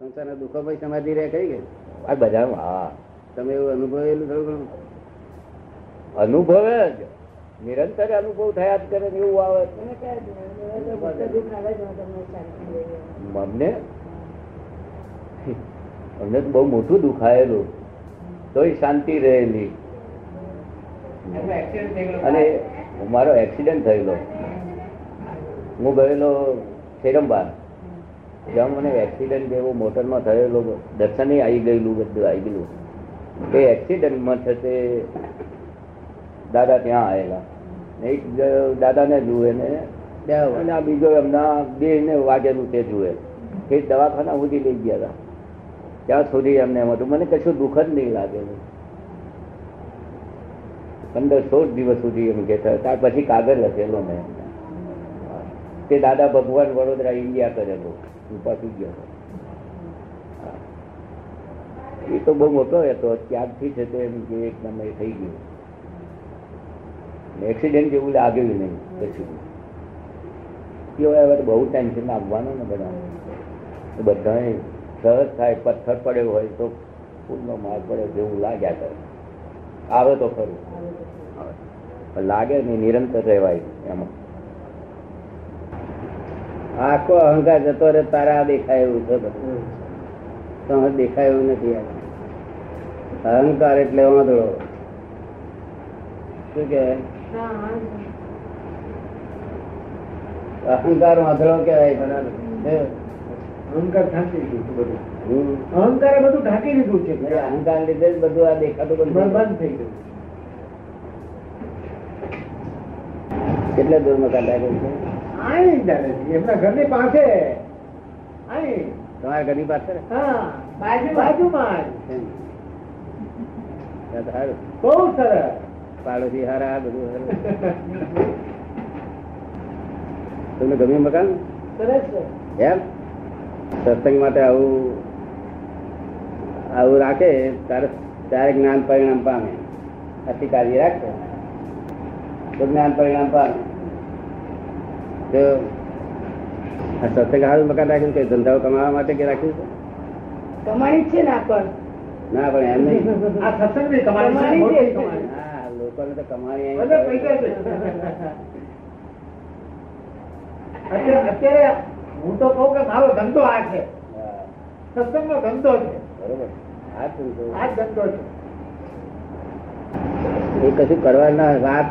સંસારના દુઃખો પછી સમાધિ રહે કઈ ગઈ આ બધા હા. તમે એવું અનુભવેલું થોડું ઘણું? અનુભવે જ. નિરંતર અનુભવ થયા જ કરે એવું આવે. અમને અમને તો બહુ મોટું દુખાયેલું. તોય શાંતિ રહેલી. અને મારો એક્સિડન્ટ થયેલો. હું ગયેલો શેરંબા જ્યાં મને એક્સિડન્ટ જેવો મોટરમાં થયેલો દર્શને આવી ગયેલું બધું આવી ગયેલું. એ એક્સિડન્ટમાં છે દાદા ત્યાં આવેલા એક દાદાને જુએ ને અને આ બીજો એમના બે વાગેલું તે જુએ. એ દવાખાના સુધી લઈ ગયા હતા. ત્યાં સુધી એમને એમ હતું મને કશું દુઃખ જ નહીં લાગેલું પંદર સોળ દિવસ સુધી એમ કહેતા ત્યાર પછી કાગળ લખેલો મેં. તે દાદા ભગવાન વડોદરા ઇન્ડિયા કરેલો હું પાછું ગયો. એ તો બહુ મોટો હતો ત્યારથી છે તે એમ કે એક નંબર થઈ ગયું. એક્સિડન્ટ જેવું લાગ્યું નહીં પછી. કેવો હવે બહુ ટેન્શન આવવાનું ને બધા. બધાએ સહજ થાય પથ્થર પડ્યો હોય તો ફૂલનો માર પડે જેવું લાગ્યા કરે. આવે તો ખરું. લાગે નહીં નિરંતર રહેવાય એમાં. આખો અહંકાર જતો રહે તારા દેખાય એવું છે બધું. તો દેખાય એવું નથી અહંકાર એટલે વાંધળો શું કે? અહંકાર વાંધળો કેવાય અહંકાર ઢાંકી દીધું બધું. અહંકાર બધું ઢાંકી દીધું છે. અહંકાર લીધે જ બધું આ દેખાતું બધું બંધ થઈ ગયું. કેટલા દૂર મકાન લાગે છે. આઈ ચાલે છે. એમના ઘરની પાસે. આઈ. તમારા ઘરની પાસે હા બાજુ બાજુમાં જ. બહુ સરસ. પાડોશી હારા બધું તમને ગમ્યું મકાન? સરસ એમ? સત્સંગ માટે આવું આવું રાખે તારે ત્યારે જ્ઞાન પરિણામ પામે. અધિકારી રાખે. તો જ્ઞાન પરિણામ પામે. તો આ સત્સંગ મકાન રાખ્યું કે ધંધાઓ કમાવા માટે કે રાખ્યું છે? કમાણી છે ને આપણ ના પણ એમ નહીં. આ સત્સંગ કમાણી. હા લોકોને તો કમાણી. અત્યારે અત્યારે હું તો કહું કે મારો ધંધો આ છે. હા, ધંધો છે. બરોબર. આ ધંધો. આ ધંધો છે. એ કશું કરવાના વાત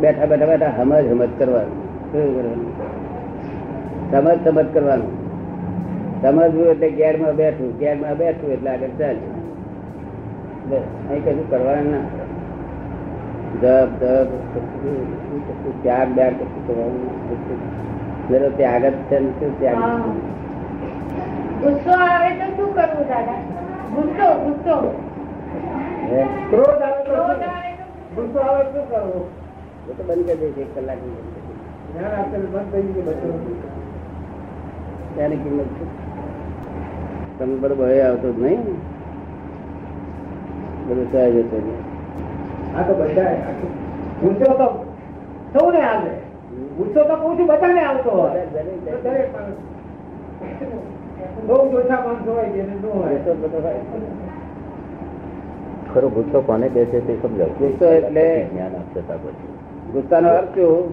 બેઠા બેઠા બેઠા હમજ હમજ કરવાનું. સમજ સમજ કરવાનું. સમજવું એટલે ગેરમાં બેઠું ગેરમાં બેઠું એટલે આગળ ચાલ્યું બસ અહીં કશું કરવાનું ના. જપ કશું ત્યાગ બ્યાગ કશું કરવાનું ના. જરો ત્યાગ જ છે ને શું ત્યાગ ગુસ્સો આવે તો શું કરવું દાદા? ગુસ્સો ગુસ્સો. ક્રોધ આવે તો ગુસ્સો આવે તો શું કરવું? એ તો બંધ કરી દઈશ એક કલાકની અંદર. જ્ઞાન આપેલું બંધ થઈ ગયું બધું ત્યાંની કિંમત શું તમે બધું ભય આવતો જ નહીં બધું સહેજ હતું જ. આ તો બધા ગુસ્સો તો સૌને આવે ગુસ્સો તો કહું છું બધાને આવતો હોય દરેક- દરેક- દરેક માણસ. બહુ જ ઓછા માણસો હોય જેને ન હોય ગુસ્સો બધો હોય. ખરો ગુસ્સો કોને કહે છે તે સમજાવ ગુસ્સો એટલે- જ્ઞાન આપશે ત્યાર પછી ગુસ્સાનો અર્થ શું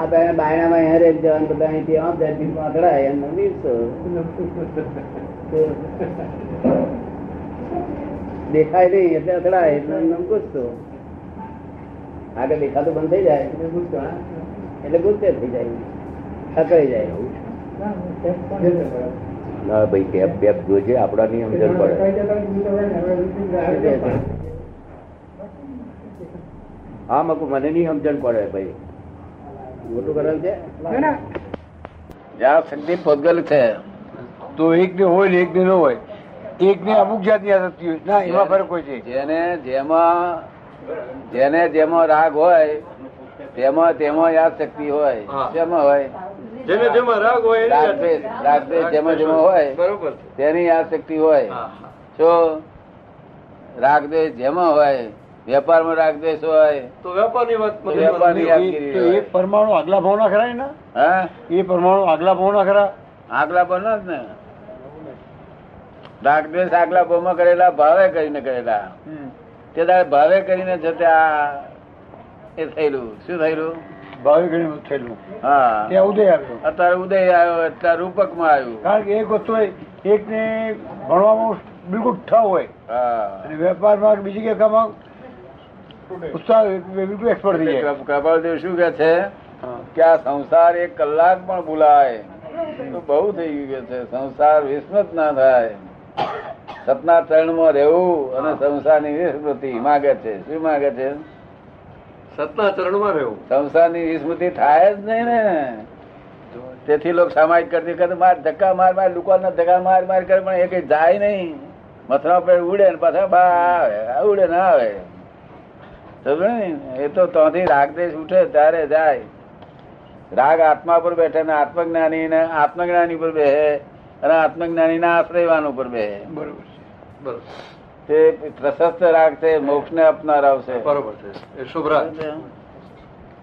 આ બે બાયણામાં હેરે જવાનું બધા અહીંથી આમ ધરતી અથડાય એમ વીરસો દેખાય નહીં એટલે અથડાય એટલે એમનો ગુસ્સો આગળ દેખાતું બંધ થઈ જાય? એટલે ગુસ્સો, હા? એટલે ગુસ્સે થઈ જાય થકાઈ જાય ના ભાઈ કેબ બેબ જોજે આપડા ની સમજણ પડે જાય. હા મકુ મને નહીં સમજણ પડે ભાઈ. મોટું કરેલ છે? જ્યાં શક્તિ ભૌગોલિક છે તો એક ને હોય ને એક ને ન હોય. એક ને અમુક જાતની આસક્તિ હોય. ના એમાં ફરક હોય છે. જેને જેમાં જેને જેમાં રાગ હોય તેમાં તેમાં યાદ શક્તિ હોય. તેમાં હોય. જેને જેમાં રાગ હોય એની રાગ દ્વેષ રાગ દ્વેષ જેમાં જેમાં હોય બરોબર. તેની યાદ શક્તિ હોય. જો રાગ દ્વેષ જેમાં હોય વેપારમાં રાગદ્વેષ હોય તો વેપારની વાત વેપારની એ- તો એ હોય. પરમાણુ આગલા ભાવના ખરા ને હા? એ પરમાણુ આગલા ભાવના ખરા? આગલા બનો જ ને. રાગદ્વેષ આગલા ભાવમાં કરેલા ભાવે કરીને કરેલા. તે દાડે ભાવે કરીને જતે આ એ થયેલું. શું થયેલું? ભાવે કરીને થયેલું. હા. ત્યાં ઉદય આવ્યો. અત્યારે ઉદય આવ્યો અત્યારે રૂપકમાં આવ્યું. કારણ કે એક વસ્તુ હોય એકને ભણવામાં બિલકુલ ઠ હોય. હા. અને વેપારમાં બીજી કે કામમાં બિલકુલ એક્સપર્ટ થઈ જાય. કપાલદેવ શું કે છે? કે આ સંસાર એક કલાક પણ ભૂલાય. તો બહુ થઈ ગયું છે. સંસાર વિસ્મૃત ના થાય. સતના ચરણમાં રહેવું અને સંસારની વિસ્મૃતિ માગે છે. શું માગે છે? સતના ચરણમાં રહેવું. સંસારની વિસ્મૃતિ થાય જ નહીં ને. તેથી લોકો સામાયિક કરતી કરે માર ધક્કા માર માર લોકોને ધક્કા માર માર કરે પણ એ કઈ જાય નહીં. મથરા પર ઉડે ને પાછા બા આવે ઉડે ના આવે. ને એ તો ત્યાંથી રાગદેશ ઉઠે ત્યારે જાય. રાગ આત્મા પર બેઠે ને આત્મજ્ઞાની ને આત્મજ્ઞાની પર બેહે અને આત્મજ્ઞાની ના આશ્રયવાન ઉપર બેહે. બરોબર છે. બરોબર. તે પ્રશસ્ત રાગ છે મોક્ષ ને અપનારાવશે બરોબર છે. એ શુભ રાગ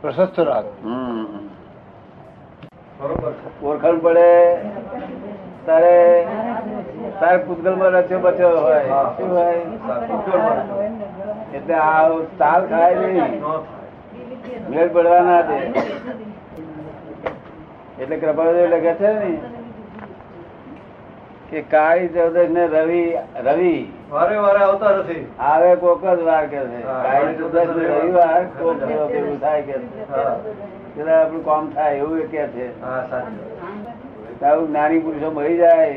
પ્રશસ્ત રાગ. હમ. બરોબર ઓળખણ પડે. તારે તારે પૂતગલમાં રચ્યો બચ્યો હોય. શું હોય? એટલે આ ચાલ ખાય નહીં. મેળ પડવા ના દે. એટલે કૃપાદેવ લખે છે ને કે કાળી ચૌદશ ને રવિ રવિ. વારે વારે આવતા નથી. આવે કોક જ વાર કે છે. કાળી ચૌદશ ને રવિવાર કોક એવું થાય કે છે. આપણું કામ થાય એવું કે છે. હા સાચું. આવું નાની પુરુષો મળી જાય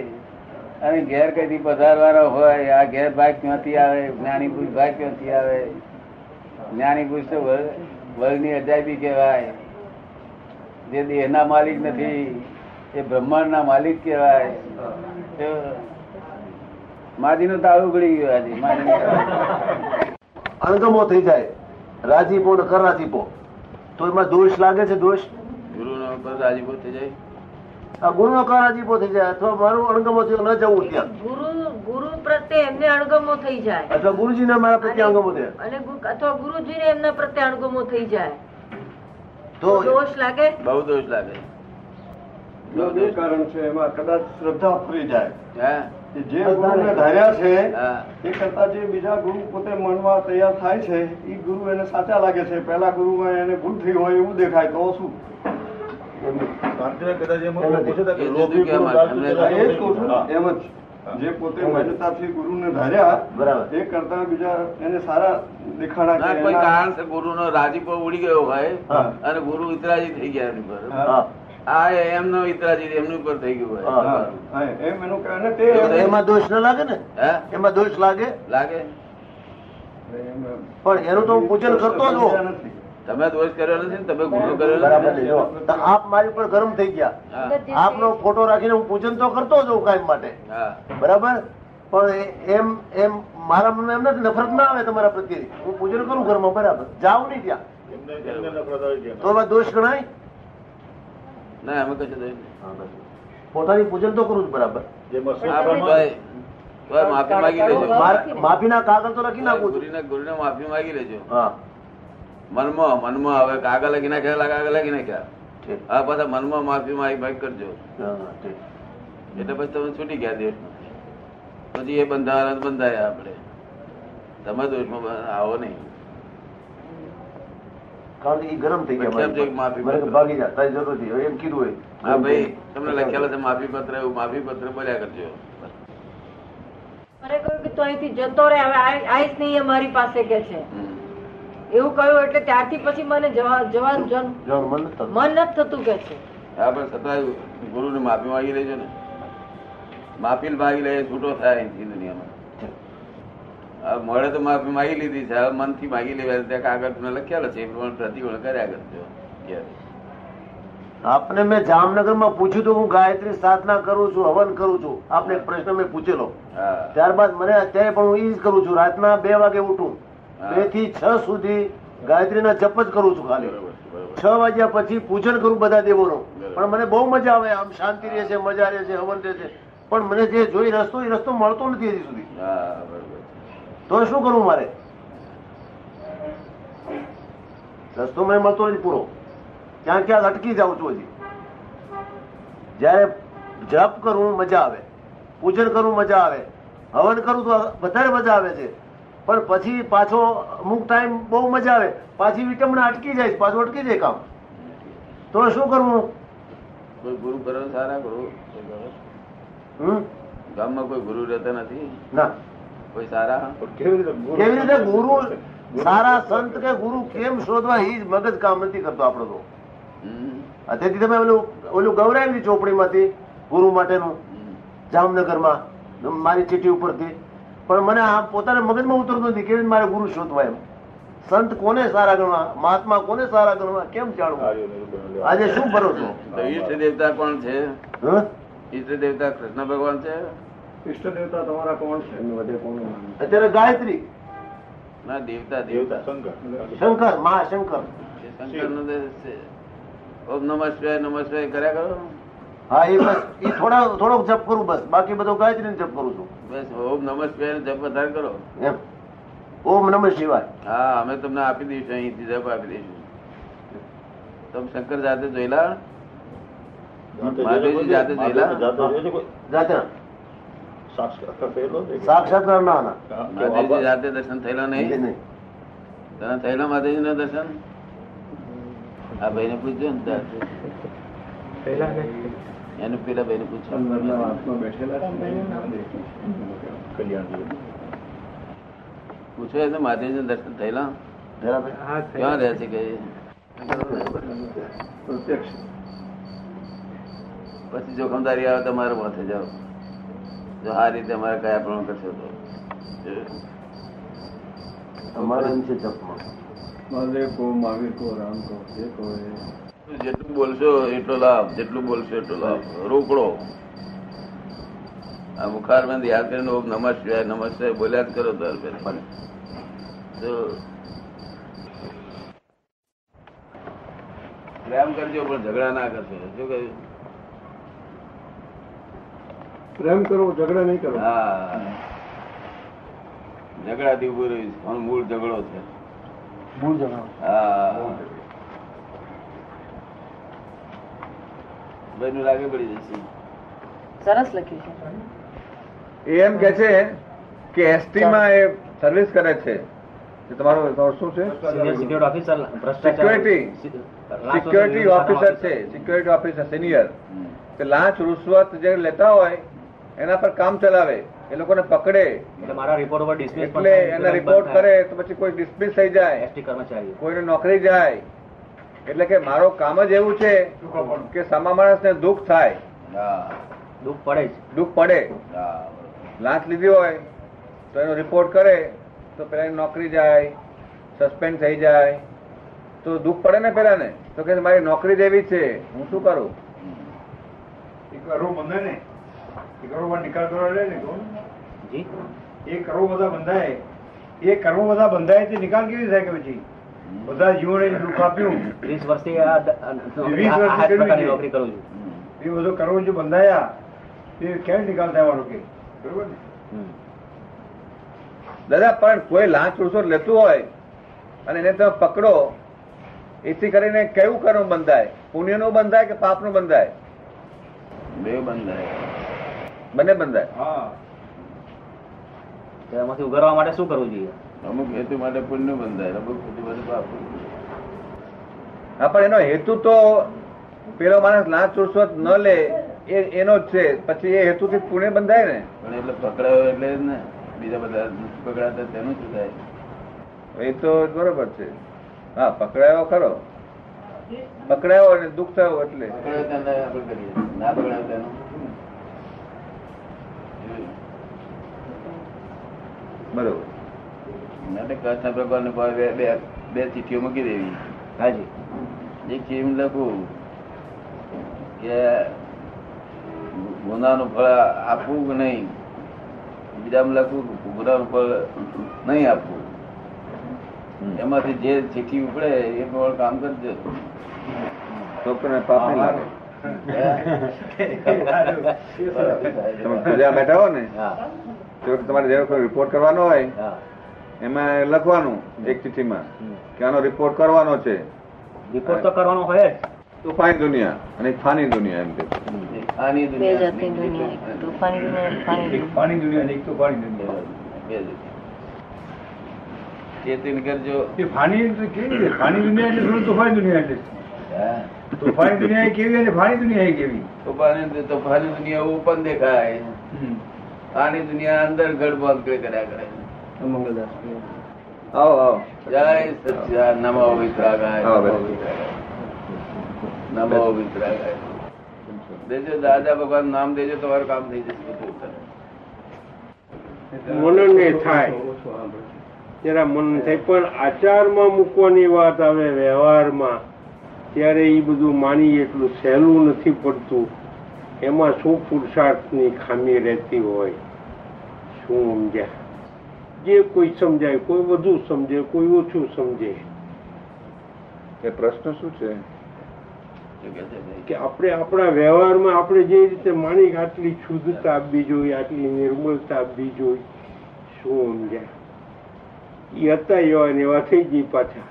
અને ઘેર કઈથી પધારવાનો હોય આ ઘેર ભાગ ક્યાંથી આવે જ્ઞાની પુરુષ ભાગ ક્યાંથી આવે? જ્ઞાની પુરુષ તો વર- વર્ગની અજાયબી કહેવાય. જે દેહના માલિક નથી એ બ્રહ્માંડના માલિક કહેવાય. માજીનું તાળું ઉગડી ગયું આજે માજીનું અણગમો થઈ જાય. રાજીપો ને કરાજીપો તો એમાં દોષ લાગે છે દોષ? ગુરુનો પર રાજીપો થઈ જાય. ગુરુનો કરાજીપો થઈ જાય અથવા મારું અણગમો થયો ન જવું ત્યાં. ગુરુ ગુરુ પ્રત્યે એમને અણગમો થઈ જાય. અથવા ગુરુજીને મારા પ્રત્યે અણગમો થયા. અને અથવા ગુરુજીને એમના પ્રત્યે અણગમો થઈ જાય. તો દોષ લાગે? બહુ દોષ લાગે. બે કારણ છે એમાં કદાચ શ્રદ્ધા ફરી જાય. હા? જે ગુરુને ધાર્યા છે એ કરતા જે બીજા ગુરુ પોતે મનવા તૈયાર થાય છે એ ગુરુ એને સાચા લાગે છે. પહેલા ગુરુમાં એને ભૂલ થઈ હોય એવું દેખાય તો શું? જ કહું છું. એમ જ. જે પોતે માન્યતાથી ગુરુને ધાર્યા બરાબર. એ કરતા બીજા એને સારા દેખાડા ના કોઈ એના- કારણસર ગુરુનો? રાજીપો ઉડી ગયો હોય અને ગુરુ ઇતરાજી થઈ ગયા એની પર. હા. આ એમનો ઇતરાજી એમની ઉપર થઈ ગયું હોય એમ એનું કહે તે એમાં દોષ ન લાગે ને? હે? એમાં દોષ લાગે? લાગે. પણ એનું તો પૂજન કરતો જ નથી. તમે દોષ કર્યો નથી તમે ગુનો કર્યો બરાબર નથી તો આપ મારી ઉપર ગરમ થઈ ગયા. આપનો ફોટો રાખીને હું પૂજન તો કરતો જ હોઉં કાયમ માટે. બરાબર? પણ એમ એમ મારા મને એમ નથી નફરત ના આવે તમારા પ્રત્યે. હું પૂજન કરું ઘરમાં બરાબર. જાઉં નહીં ત્યાં. તો એમાં દોષ ગણાય? ના અમે કશું દોષ પોતાની પૂજન તો કરું જ બરાબર. હા, માફી માંગી લેજો. માફીના કાગળ તો લખી નાખું ગુરુને માફી માંગી લેજો. હા. મનમાં મનમાં હવે કાગળ લખી નાખ્યા કાગળ લખી નાખ્યા. ઠીક. હા પાછા મનમાં માફી માફી માંગી કરજો. હા, હા, ઠીક. એટલે પછી તમે છૂટી ગયા દેશ પછી એ બંધારણ બંધાયા આપણે. તમે દોષમાં આવો નહીં. કારણ કે ઈ ગરમ થઈ ગયા માફી? ભાગી જા તારી જરૂર નથી. એમ કીધું હોય હા ભાઈ તમને લખેલા છે માફી પત્ર એવું માફી પત્ર બોલ્યા કરજો. મને કહ્યું કે તો અહીંથી જતો રહે હવે આઈસ નહીં અમારી પાસે કે છે. એવું કહ્યું એટલે ત્યારથી પછી મને જવા જવાનું જન- મન નથી થતું. કે છે. હા પણ છતાં ગુરુને માફી માંગી લેજો ને. માફી માંગી લે છૂટો થાય અહીંથી દુનિયામાં મળે તો માફી માંગી લીધી છે. હવે મનથી માંગી લેવા ત્યાં કાગળ તમે લખ્યા છે. એ પ્રમાણે પ્રતિકોણ કર્યા કરજો. આપને મેં જામનગરમાં પૂછ્યું તો હું ગાયત્રી સાધના કરું છું હવન કરું છું. આપને એક પ્રશ્ન મેં પૂછેલો. ત્યારબાદ મને અત્યારે પણ હું એ જ કરું છું. રાતના બે વાગે ઉઠું. બેથી છ સુધી ગાયત્રીના જપ જ કરું છું ખાલી. છે, વાગ્યા પછી પૂજન કરું બધા દેવોનું. પણ મને બહુ મજા આવે આમ શાંતિ રહે છે મજા રહે છે હવન રહે છે. પણ મને જે જોઈ રસ્તો એ રસ્તો મળતો નથી હજી સુધી. તો શું કરવું મારે? રસ્તો મને મળતો નથી પૂરો. ક્યાં ક્યાં અટકી જાઉં છું હજી. જ્યારે જપ કરવું મજા આવે. પૂજન કરવું મજા આવે. હવન કરું તો વધારે મજા આવે છે. પણ પછી પાછો અમુક ટાઈમ બહુ મજા આવે. પાછી વિટમણા અટકી જાય પાછો અટકી જાય કામ. તો શું કરવું કોઈ ગુરુ કરો સારા ગુરુ. હમ? ગામમાં કોઈ ગુરુ રહેતા નથી? ના. કોઈ સારા? કેવી રીતે ગુરુ સારા સંત કે ગુરુ કેમ શોધવા? એ જ મગજ કામ નથી કરતો આપણો તો. આ તેથી તમે ઓલું ઓલું ગૌરાવી ચોપડીમાંથી ગુરુ માટેનું જામનગરમાં મારી ચીઠી ઉપરથી. પણ મને આ પોતાના મગજમાં ઉતરતું નથી. કેવી રીતે મારે ગુરુ શોધવા એમ? સંત કોને સારા ગણવા? મહાત્મા કોને સારા ગણવા? કેમ જાણવું? આજે શું ભરોસો? તો ઈષ્ટ દેવતા કોણ છે? ઈષ્ટ દેવતા કૃષ્ણ ભગવાન છે? ઈષ્ટ દેવતા તમારા કોણ છે? અત્યારે ગાયત્રી. ના દેવતા દેવતા શંકર. શંકર મહાશંકર. શંકર નો છે. ઓમ નમઃ શિવાય નમઃ શિવાય કર્યા કરો? હા એ બસ. એ થોડા થોડોક જપ કરું બસ. બાકી બધો ગાયત્રી જપ કરું છું. બસ ઓમ નમઃ શિવાય જપ વધારે કરો. એમ. ઓમ નમઃ શિવાય. હા અમે તમને આપી દઈશું અહીંથી જપ આપી દઈશું. તમે શંકર જાતે જોયેલા? મહાદેવજી જાતે જોયેલા? જાતે સાક્ષાત્કાર ના ના. મહાદેવજી જાતે દર્શન થયેલા નહીં? નહીં તને થયેલા મહાદેવજી નું દર્શન આ ભાઈ ને પૂછજો ને. એનું પેલા ભાઈ પૂછો પૂછો એને મહાદેવજી દર્શન થયેલા? ક્યાં રહ્યા છે કઈ પછી જોખમદારી આવે તમારે માથે જાઓ. જો આ રીતે અમારે કયા પ્રમાણ કરશો તો. અમારે છે જપમાં. મહાદેવ કો મહાવીર કો રામ કો જે કો એ. જેટલું બોલશો એટલો લાભ જેટલું બોલશો એટલો લાભ. રોકડો. આ બુખાર બંધ યાદ કરીને ઓમ નમઃ શિવાય નમઃ શિવાય બોલ્યા જ કરો દર ફેરે. તો પ્રેમ કરજો પણ ઝઘડા ના કરશો. શું કહ્યું? પ્રેમ કરો ઝઘડા નહીં કરો. હા. ઝઘડાથી ઉભું રહ્યું છે. મૂળ ઝઘડો છે. હા. ભાઈ લાગે પડી જશે સરસ લખ્યું છે. એ એમ કે છે કે એસટી માં એ સર્વિસ કરે છે. તમારો તમારો શું છે? Security officer security security officer છે. Security officer senior. કે લાંચ રૂશ્વત જે લેતા હોય એના પર કામ ચલાવે. એ લોકોને પકડે. એટલે મારા રિપોર્ટ ઉપર ડિસ્મિસ એટલે એના રિપોર્ટ કરે તો પછી કોઈ ડિસ્મિસ થઈ જાય. એસટી કર્મચારી કોઈને નોકરી જાય. એટલે કે મારો કામ જ એવું છે કે સામા માણસને દુઃખ થાય. હા. દુઃખ પડે જ. દુઃખ પડે. લાંચ લીધી હોય તો એનો રિપોર્ટ કરે તો પેલા નોકરી જાય સસ્પેન્ડ થઈ જાય. તો દુઃખ પડે ને પેલા ને તો કે મારી નોકરી જેવી છે હું શું કરું? બંધાય ને એ કરો પર નિકાલ કરવા લે ને કોણ એ કરો બધા બંધાય. એ કર્મો બધા બંધાય તે નિકાલ કેવી થાય કે પછી? બધા જીવોને દુઃખ આપ્યું. વીસ વર્ષથી આ પ્રકારની નોકરી કરું છું. એ બધો કર્મો જે બંધાયા એ ક્યારે નિકાલ થવાનો કે? બરોબર ને? દાદા પણ કોઈ લાંચ રૂસો લેતું હોય અને એને તમે પકડો એથી કરીને કેવું કરવું બંધાય? પુણ્યનું બંધાય કે પાપનું બંધાય? બે બંધાય. બંને બંધાય. હા. એમાંથી ઉગારવા માટે શું કરવું જોઈએ? અમુક હેતુ માટે પુણ્ય બંધાય અમુક હેતુ માટે પાપ હા પણ એનો હેતુ તો પેલો માણસ લાંચ રૂશ્વત ન લે એ એનો જ છે. પછી એ હેતુથી પુણ્ય બંધાય ને? પણ એટલે પકડાયો એટલે ને. બીજા બધા પકડાતા તેનું શું થાય. એ તો બરોબર છે. હા પકડાયો ખરો. પકડાયો અને દુઃખ થયો એટલે. પકડાયો તેને આપણે કરીએ. ના પકડાયો તેનું બરોબર. માટે કૃષ્ણ ભગવાન બે બે- બે ચીઠીઓ મૂકી દેવી. હાજી. એક ચીઠી લખું કે ગુનાનું ફળ આપવું કે નહીં? બીજામાં લખું ગુનાનું ફળ નહીં આપવું. એમાંથી જે ચીઠી ઉપડે એ પણ કામ કરજો. છોકરાને પાપ નહીં લાગે. તમે પૂજા બેઠા હો ને? તમારે જેવો કોઈ રિપોર્ટ કરવાનો હોય હા. એમાં લખવાનું એક ચિઠ્ઠીમાં કે આનો રિપોર્ટ કરવાનો છે. રિપોર્ટ તો કરવાનો હોય જ. તોફાની દુનિયા અને ફાની દુનિયા એમ કે આની દુનિયા તોફાની દુનિયા ફાની દુનિયા. એક દુનિયા. ચેતન કરજો. એ ફાની કેવી છે? ફાની દુનિયા એટલે તોફાની દુનિયા એટલે. તોફાની દુનિયા એ કેવી અને ફાની દુનિયા એ કેવી? તોફાની તોફાની દુનિયા ઓપન દેખાય. આની દુનિયા અંદર ગડબડ કર્યા કરે આવો આવો. જય સચ્ચિદાન નમો વિતરાગાય નમો વિતરાગાય. દેજો દાદા ભગવાન નામ દેજો તમારું કામ થઈ જશે. થાય. જરા મન થાય. પણ આચારમાં મૂકવાની વાત આવે વ્યવહારમાં ત્યારે એ બધું માની એટલું સહેલું નથી પડતું. એમાં શું પુરુષાર્થની ખામી રહેતી હોય? શું સમજ્યા? જે કોઈ સમજાય કોઈ વધુ સમજે કોઈ ઓછું સમજે. એ પ્રશ્ન શું છે? કે આપણે આપણા વ્યવહારમાં આપણે જે રીતે માની આટલી શુદ્ધતા આપવી જોઈએ આટલી નિર્મળતા આપવી જોઈએ શું સમજ્યા? એ હતા એવા ને એવા થઈ ગઈ પાછા.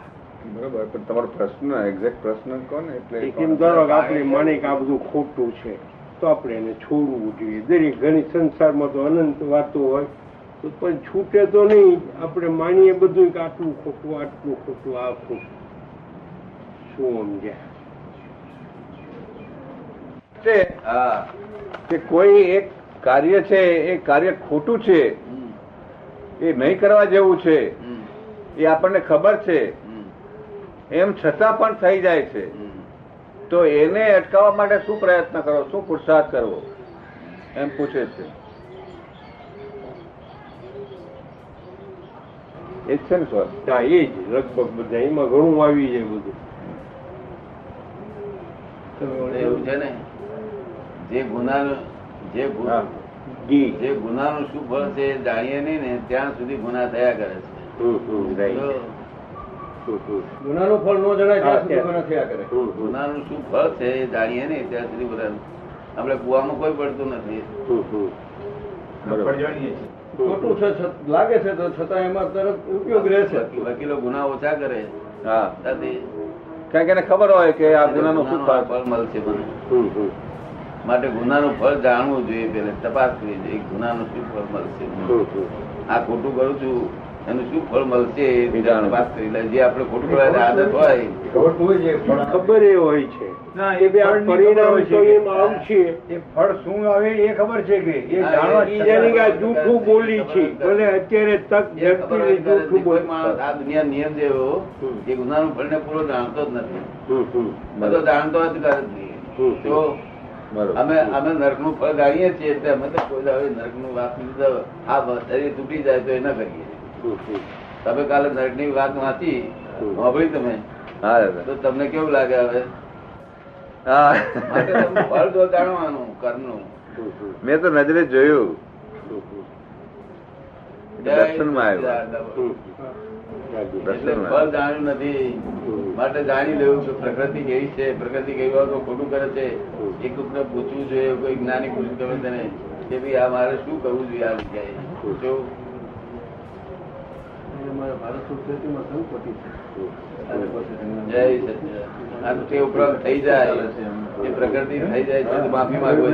બરોબર પણ તમારો પ્રશ્ન એક્ઝેક્ટ પ્રશ્ન કોને એટલે કેમ ધારો કે આપણે માને કે આ બધું ખોટું છે તો આપણે એને છોડવું જોઈએ. દરેક ઘણી સંસારમાં તો અનંત વાતો હોય. પણ છૂટે તો નહીં. આપણે માનીએ બધું કે આટલું ખોટું આટલું ખોટું આ ખોટું. શું સમજ્યા? હા. કે કોઈ એક કાર્ય છે એ કાર્ય ખોટું છે એ નહીં કરવા જેવું છે એ આપણને ખબર છે હમ. એમ છતાં પણ થઈ જાય છે. તો એને અટકાવવા માટે શું પ્રયત્ન કરો? શું પુરુષાર્થ કરવો? એમ પૂછે છે. એ જ છે ને સર હા એ જ. લગભગ બધા એમાં ઘણું આવી જાય બધું. એવું છે ને જે ગુના જે ગુ- જે ગુનાનું શું ફળ છે એ જાણીએ નહીં ને ત્યાં સુધી ગુના થયા કરે છે. ગુનાનું ફળ ન જણાય ત્યાં સુધી ગુના થયા કરે. ગુનાનું શું ફળ છે એ જાણીએ નહીં ત્યાં સુધી બધા આપણે કુવામાં કોઈ પડતું નથી. પણ જાણીએ છીએ. ખોટું છે લાગે છે તો છતાં એમાં તરત ઉપયોગ રહે છે. વકીલો ગુના ઓછા કરે. હા. કારણ કે એને ખબર હોય કે આ ગુનાનું શું ફળ મળશે મને. માટે ગુના ગુનાનું ફળ જાણવું જોઈએ પેલે તપાસ કરવી જોઈએ ગુનાનું શું ફળ મળશે આ ખોટું કરું છું એનું શું ફળ મળશે કરી જે આપણે ખોટું કરવાની આદત હોય. ખબર એ હોય છે એ પરિણામ છે. એ ફળ શું આવે એ ખબર છે કે એ જાણવા એ- ઈ છતાં- જેની કે આ જૂઠું બોલી છે. ભલે અત્યારે તક એ ખબર હોય ઝડપી ત્યારે જૂઠું કોઈ આ દુનિયા નિયમ છે કે ગુનાનું ફળને પૂરો જાણતો જ નથી. બધો જાણતો જ હમ. તો અમે અમે નર્કનું ફળ ગાળીએ છીએ એટલે અમે તો કોઈ નર્કનું વાત આ શરીર તૂટી જાય તો એ ન કરીએ. તમે કાલે નરકની વાત વાંચી. સાંભળી તમે? હા તો તમને કેવું લાગે હવે? ફળ તો જાણવાનું કર્મનું મેં તો નજરે જોયું. દર્શનમાં આવ્યા. ફળ જાણ્યું નથી. માટે જાણી લેવું કે પ્રકૃતિ કેવી છે? પ્રકૃતિ કેવી હોય ખોટું કરે છે. હમ. એક ને પૂછવું જોઈએ કોઈ જ્ઞાની પુરુષ ગમે તેને કે ભાઈ આ મારે શું કરવું જોઈએ આ જગ્યાએ? હમ. ભારત જય સચ્ચિદાનંદ. આ તો તે ઉપરાંત થઈ જાય એ પ્રકૃતિ થઈ જાય તો માફી માંગવી